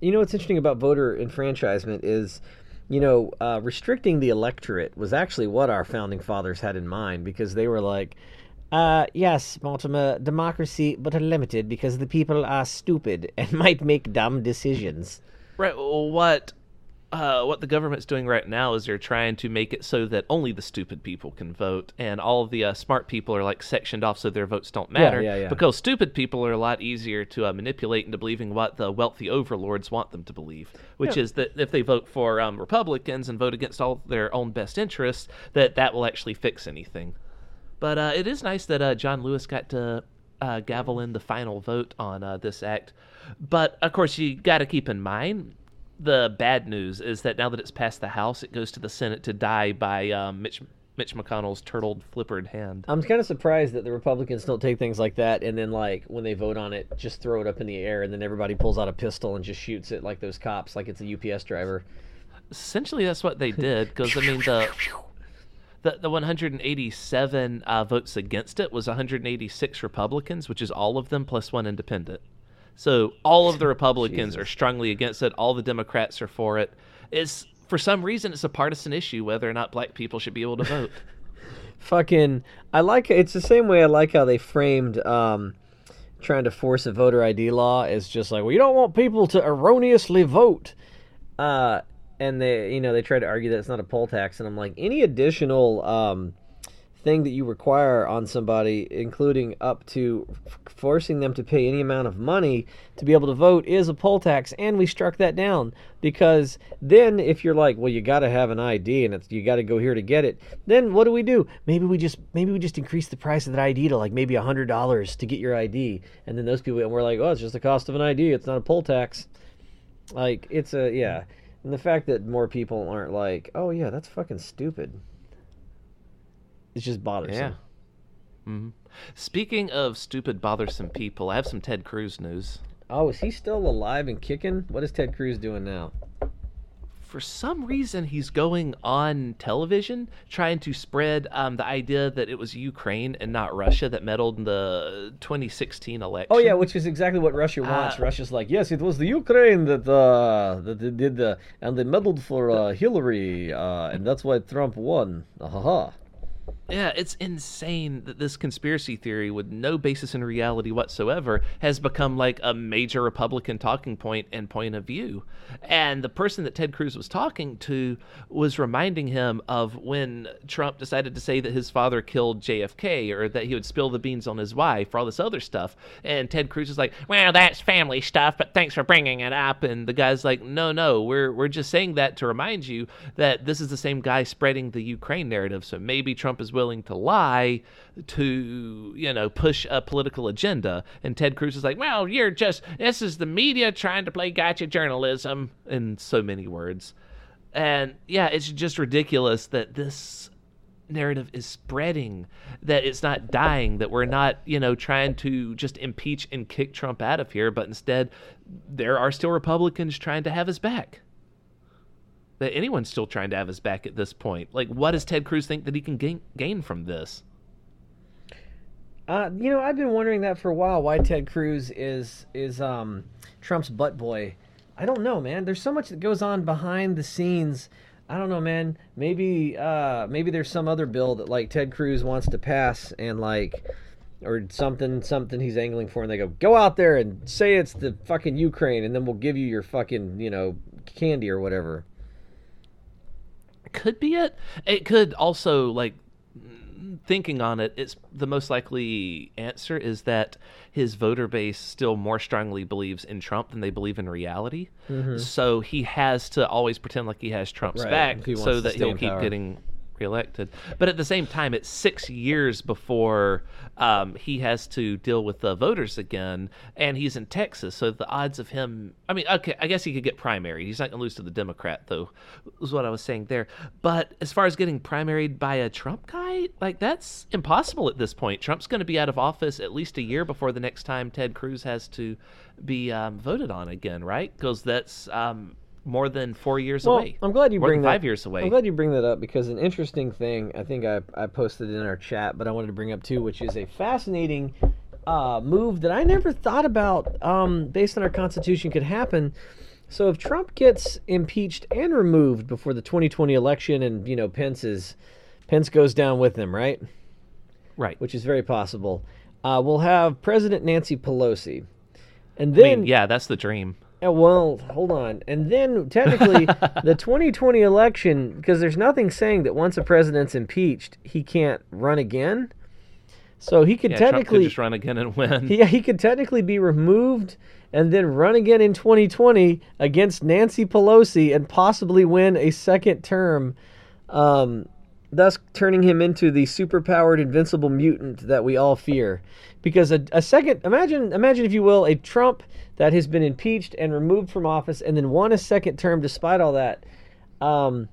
you know what's interesting about voter enfranchisement is you know uh, restricting the electorate was actually what our founding fathers had in mind because they were like uh, yes, Mortimer, democracy, but a limited because the people are stupid and might make dumb decisions. Right. What uh, what the government's doing right now is they're trying to make it so that only the stupid people can vote, and all of the uh, smart people are like sectioned off so their votes don't matter. yeah, yeah. yeah. Because stupid people are a lot easier to uh, manipulate into believing what the wealthy overlords want them to believe, which Yeah. is that if they vote for um, Republicans and vote against all their own best interests, that that will actually fix anything. But uh, it is nice that uh, John Lewis got to uh, gavel in the final vote on uh, this act. But of course, you got to keep in mind the bad news is that now that it's passed the House, it goes to the Senate to die by um, Mitch Mitch McConnell's turtled, flippered hand. I'm kind of surprised that the Republicans don't take things like that and then, like, when they vote on it, just throw it up in the air and then everybody pulls out a pistol and just shoots it like those cops, like it's a UPS driver. Essentially, that's what they did because I mean the. The, the 187 uh, votes against it was 186 Republicans, which is all of them plus one independent. So all of the Republicans are strongly against it. All the Democrats are for it. It's for some reason it's a partisan issue whether or not black people should be able to vote. fucking i like it's the same way i like how they framed um trying to force a voter id law as just like well you don't want people to erroneously vote uh and they you know they try to argue that it's not a poll tax and i'm like any additional um thing that you require on somebody including up to f- forcing them to pay any amount of money to be able to vote is a poll tax and we struck that down. Because then if you're like well you got to have an id and you got to go here to get it then what do we do? Maybe we just maybe we just increase the price of that id to like maybe hundred dollars to get your id and then those people and we're like oh it's just the cost of an id it's not a poll tax. Like it's a yeah. And the fact that more people aren't like oh yeah that's fucking stupid it's just bothersome Yeah. hmm Speaking of stupid, bothersome people, I have some Ted Cruz news. Oh, is he still alive and kicking? What is Ted Cruz doing now? For some reason, he's going on television trying to spread um, the idea that it was Ukraine and not Russia that meddled in the 2016 election. Oh yeah, which is exactly what Russia wants. Uh, Russia's like, yes, it was the Ukraine that uh that they did the and they meddled for uh, Hillary, uh, and that's why Trump won. Ha ha. Yeah, it's insane that this conspiracy theory, with no basis in reality whatsoever, has become like a major Republican talking point and point of view. And the person that Ted Cruz was talking to was reminding him of when Trump decided to say that his father killed JFK or that he would spill the beans on his wife or all this other stuff. And Ted Cruz is like, "Well, that's family stuff, but thanks for bringing it up." And the guy's like, "No, no, we're we're just saying that to remind you that this is the same guy spreading the Ukraine narrative. So maybe Trump is willing to lie to, you know, push a political agenda." And Ted Cruz is like, "Well, you're just this is the media trying to play gotcha journalism in so many words." And yeah, it's just ridiculous that this narrative is spreading that it's not dying that we're not you know trying to just impeach and kick trump out of here but instead there are still republicans trying to have his back that anyone's still trying to have his back at this point like what does ted cruz think that he can gain, gain from this Uh, you know, I've been wondering that for a while. Why Ted Cruz is is um Trump's butt boy? I don't know, man. There's so much that goes on behind the scenes. I don't know, man. Maybe uh maybe there's some other bill that like Ted Cruz wants to pass and like or something something he's angling for and they go go out there and say it's the fucking Ukraine and then we'll give you your fucking, you know, candy or whatever. Could be it. It could also like thinking on it it's the most likely answer is that his voter base still more strongly believes in trump than they believe in reality. Mm-hmm. So he has to always pretend like he has trump's Right, back if he wants so that he'll keep power. getting reelected. But at the same time, it's six years before um, he has to deal with the voters again, and he's in Texas, so the odds of him. I mean, okay, I guess he could get primary. He's not going to lose to the Democrat, though, was what I was saying there. But as far as getting primaried by a Trump guy, like that's impossible at this point. Trump's going to be out of office at least a year before the next time Ted Cruz has to be um, voted on again, right? Because that's um, more than four years Well, away. I'm glad you More bring that. five years away. I'm glad you bring that up because an interesting thing I think I, I posted in our chat, but I wanted to bring up too, which is a fascinating uh, move that I never thought about um, based on our Constitution could happen. So if Trump gets impeached and removed before the 2020 election, and you know Pence is Pence goes down with him, right? Right. Which is very possible. Uh, we'll have President Nancy Pelosi, and I then mean, yeah, that's the dream. Yeah, well, hold on. And then technically, the 2020 election, because there's nothing saying that once a president's impeached, he can't run again. So he could Yeah, Trump could technically, just run again and win. yeah, he could technically be removed and then run again in 2020 against Nancy Pelosi and possibly win a second term, um, thus turning him into the superpowered invincible mutant that we all fear. Because a, a second, imagine, imagine if you will, a Trump that has been impeached and removed from office and then won a second term despite all that. Um,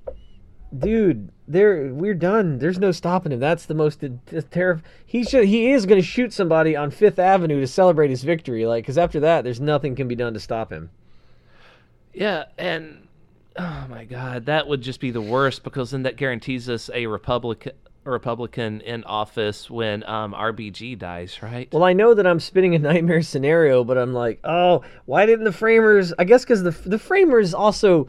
dude, there we're done. There's no stopping him. That's the most terrible. He should. He is going to shoot somebody on Fifth Avenue to celebrate his victory. Like, because after that, there's nothing can be done to stop him. Yeah, and oh my god, that would just be the worst because then that guarantees us a Republican Republican in office when um, RBG dies, right? Well, I know that I'm spinning a nightmare scenario, but I'm like, oh, why didn't the framers? I guess because the the framers also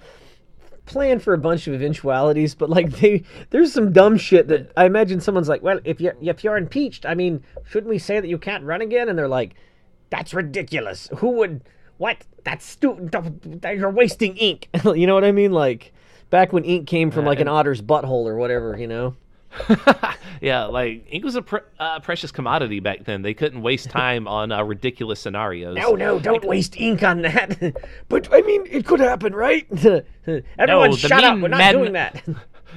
plan for a bunch of eventualities, but like they there's some dumb shit that I imagine someone's like, well, if you if you're impeached, I mean, shouldn't we say that you can't run again? And they're like, that's ridiculous. Who would? What? That's stupid. You're wasting ink. you know what I mean? Like back when ink came from like an otter's butthole or whatever. You know. yeah, like ink was a pre- uh, precious commodity back then. They couldn't waste time on uh, ridiculous scenarios. No, no, don't waste ink on that. but I mean, it could happen, right? Everyone, the shut up. We're not men- doing that.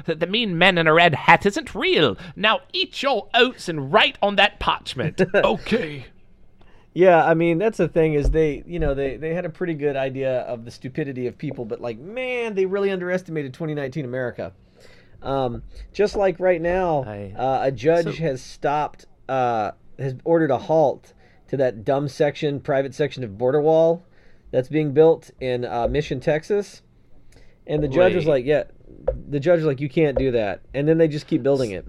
The, the mean man in a red hat isn't real. Now eat your oats and write on that parchment. okay. Yeah, I mean that's the thing is they, you know, they they had a pretty good idea of the stupidity of people, but like, man, they really underestimated 2019 America. Um, just like right now, uh, a judge so- has stopped, uh, has ordered a halt to that dumb section, private section of border wall that's being built in uh, Mission, Texas, and the judge was like, yeah, the judge was like, you can't do that, and then they just keep building it.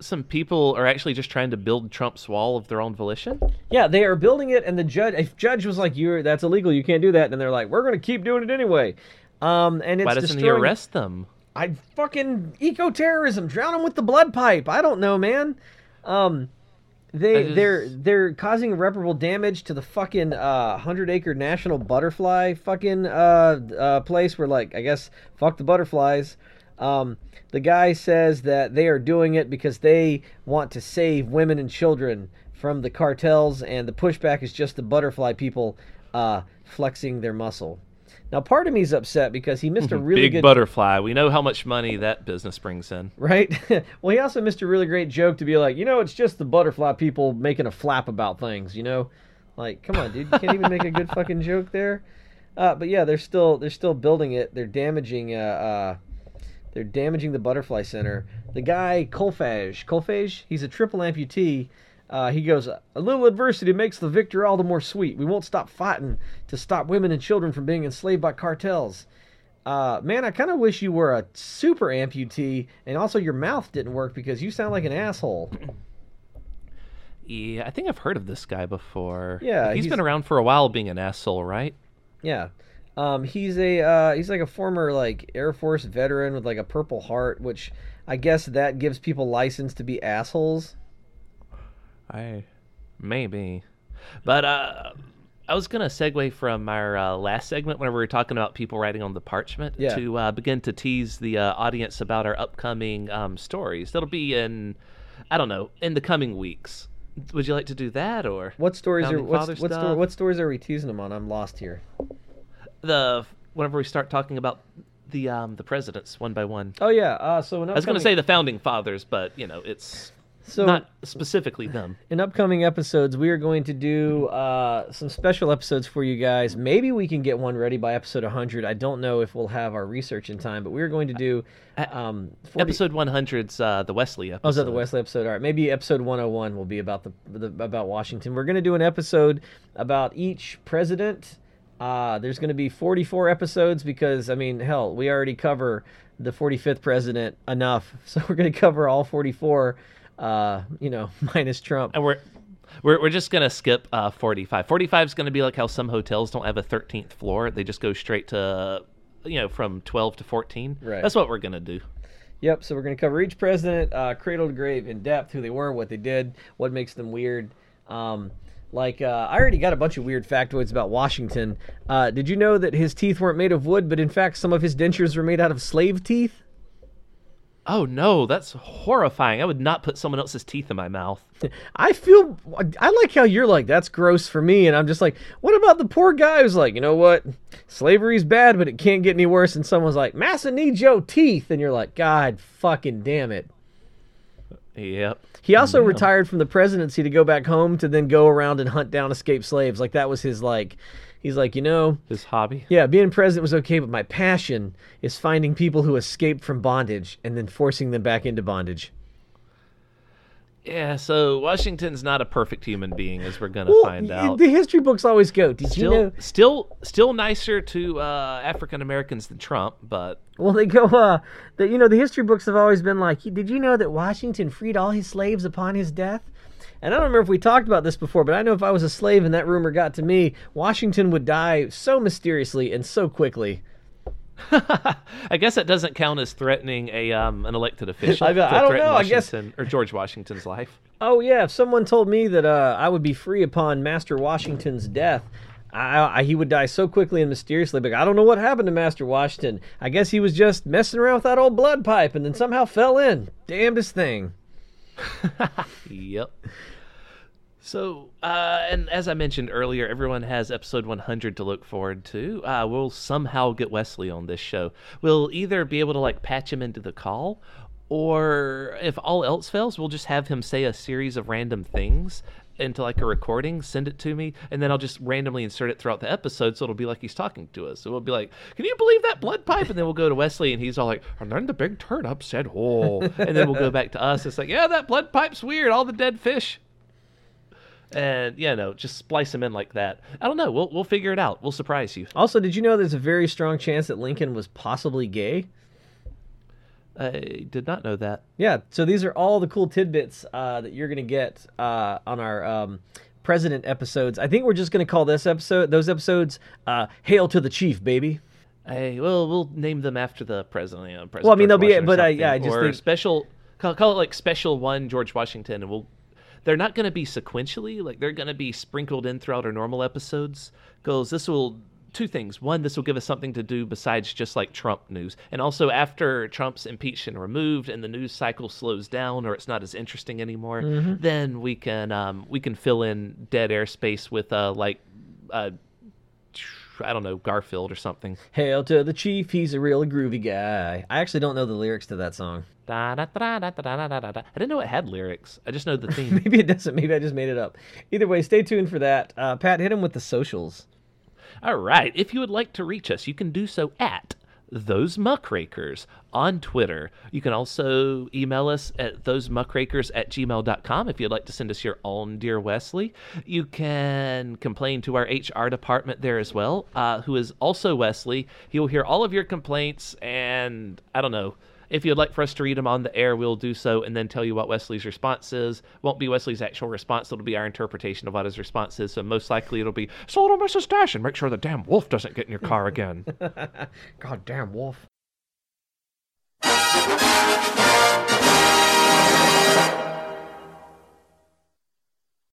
Some people are actually just trying to build Trump's wall of their own volition. Yeah, they are building it, and the judge, if judge was like, "You're that's illegal, you can't do that," and they're like, "We're going to keep doing it anyway." Um, and it's Why doesn't he arrest them? I fucking eco terrorism, drown them with the blood pipe. I don't know, man. Um, they just... they're they're causing irreparable damage to the fucking uh, hundred acre national butterfly fucking uh, uh, place where like I guess fuck the butterflies. Um, the guy says that they are doing it because they want to save women and children from the cartels, and the pushback is just the butterfly people uh, flexing their muscle. Now, part of me is upset because he missed a really Big good butterfly. We know how much money that business brings in. right? well, he also missed a really great joke to be like, you know, it's just the butterfly people making a flap about things, you know? Like, come on, dude, you can't even make a good fucking joke there. Uh, but yeah, they're still they're still building it. They're damaging uh, uh they're damaging the butterfly center. The guy Kolfage, Kolfage, he's a triple amputee. Uh, he goes, a little adversity makes the victor all the more sweet. We won't stop fighting to stop women and children from being enslaved by cartels. Uh, man, I kind of wish you were a super amputee and also your mouth didn't work because you sound like an asshole. Yeah, I think I've heard of this guy before. Yeah, he's he's- been around for a while being an asshole, right? Yeah. Um, he's a uh, he's like a former like Air Force veteran with like a Purple Heart, which I guess that gives people license to be assholes. I maybe, but uh, I was gonna segue from our uh, last segment whenever we were talking about people writing on the parchment Yeah. to uh, begin to tease the uh, audience about our upcoming um, stories. That'll be in, I don't know, in the coming weeks. Would you like to do that or What stories are what's, what, what stories are we teasing them on? I'm lost here. the whenever we start talking about the um the presidents one by one. Oh yeah. Uh, so I was going to say the founding fathers, but you know it's so not specifically them. in upcoming episodes we are going to do uh, some special episodes for you guys. Maybe we can get one ready by episode 100. I don't know if we'll have our research in time, but we're going to do um 40 Episode 100's uh, the Wesley episode. Oh, is that the Wesley episode? All right, maybe episode 101 will be about the, the about Washington. We're going to do an episode about each president. Uh, there's going to be 44 episodes because I mean, hell, we already cover the 45th president enough, so we're going to cover all 44. Uh, you know, minus Trump. And we're we're, we're just gonna skip uh, 45. 45 is gonna be like how some hotels don't have a 13th floor; they just go straight to, you know, from 12 to 14. Right. That's what we're gonna do. Yep. So we're going to cover each president, uh, cradle to grave, in depth, who they were, what they did, what makes them weird. Um, like uh, I already got a bunch of weird factoids about Washington. Uh, did you know that his teeth weren't made of wood, but in fact some of his dentures were made out of slave teeth? Oh no, that's horrifying! I would not put someone else's teeth in my mouth. I feel I like how you're like that's gross for me, and I'm just like, what about the poor guy who's like, you know what, slavery's bad, but it can't get any worse. And someone's like, Massa needs your teeth, and you're like, God fucking damn it. Yep. He also retired from the presidency to go back home to then go around and hunt down escaped slaves. Like that was his like he's like, you know, His hobby. yeah, being president was okay, but my passion is finding people who escaped from bondage and then forcing them back into bondage. Yeah. So Washington's not a perfect human being, as we're gonna Well, find out. The history books always go. Did Still, you know? still, still nicer to uh, African Americans than Trump, but Well, they go. Uh, that you know, the history books have always been like, did you know that Washington freed all his slaves upon his death? And I don't remember if we talked about this before, but I know if I was a slave and that rumor got to me, Washington would die so mysteriously and so quickly. I guess that doesn't count as threatening a um, an elected official. I- I don't threaten know, I guess- or George Washington's life. Oh yeah, if someone told me that uh, I would be free upon Master Washington's death, I, I, he would die so quickly and mysteriously. But I don't know what happened to Master Washington. I guess he was just messing around with that old blood pipe and then somehow fell in. Damnedest thing. Yep. So, uh, and as I mentioned earlier, everyone has episode 100 to look forward to. Uh, we'll somehow get Wesley on this show. We'll either be able to like patch him into the call, or if all else fails, we'll just have him say a series of random things into like a recording, send it to me, and then I'll just randomly insert it throughout the episode, so it'll be like he's talking to us. So we'll be like, "Can you believe that blood pipe?" And then we'll go to Wesley, and he's all like, "And then the big turnip said, oh," and then we'll go back to us. It's like, "Yeah, that blood pipe's weird. All the dead fish." And yeah, no, just splice them in like that. I don't know. We'll we'll figure it out. We'll surprise you. Also, did you know there's a very strong chance that Lincoln was possibly gay? I did not know that. Yeah, so these are all the cool tidbits uh, that you're going to get uh, on our um, president episodes. I think we're just going to call this episode, those episodes, uh, "Hail to the Chief, baby." I well, we'll name them after the president. You know, President Well, I mean, George they'll be- Washington or but I- yeah, I just or think- special. Call, call it like special one George Washington, and we'll. They're not going to be sequentially. Like they're going to be sprinkled in throughout our normal episodes. Because this will two things. One, this will give us something to do besides just like Trump news, and also after Trump's impeached and removed, and the news cycle slows down or it's not as interesting anymore, Mm-hmm. then we can um, we can fill in dead airspace with uh like. Uh, I don't know, Garfield or something. Hail to the chief, he's a real groovy guy. I actually don't know the lyrics to that song. Da, da, da, da, da, da, da, da, da. I didn't know it had lyrics. I just know the theme. Maybe it doesn't. Maybe I just made it up. Either way, stay tuned for that. Uh, Pat, hit him with the socials. All right. If you would like to reach us, you can do so at those muckrakers on Twitter. You can also email us at those muckrakers at gmail.com if you'd like to send us your own Dear Wesley. You can complain to our HR department there as well, uh, who is also Wesley. He will hear all of your complaints, and I don't know. If you'd like for us to read them on the air, we'll do so and then tell you what Wesley's response is. Won't be Wesley's actual response, it'll be our interpretation of what his response is. So most likely it'll be, so to Mrs. Dash and make sure the damn wolf doesn't get in your car again. God damn wolf.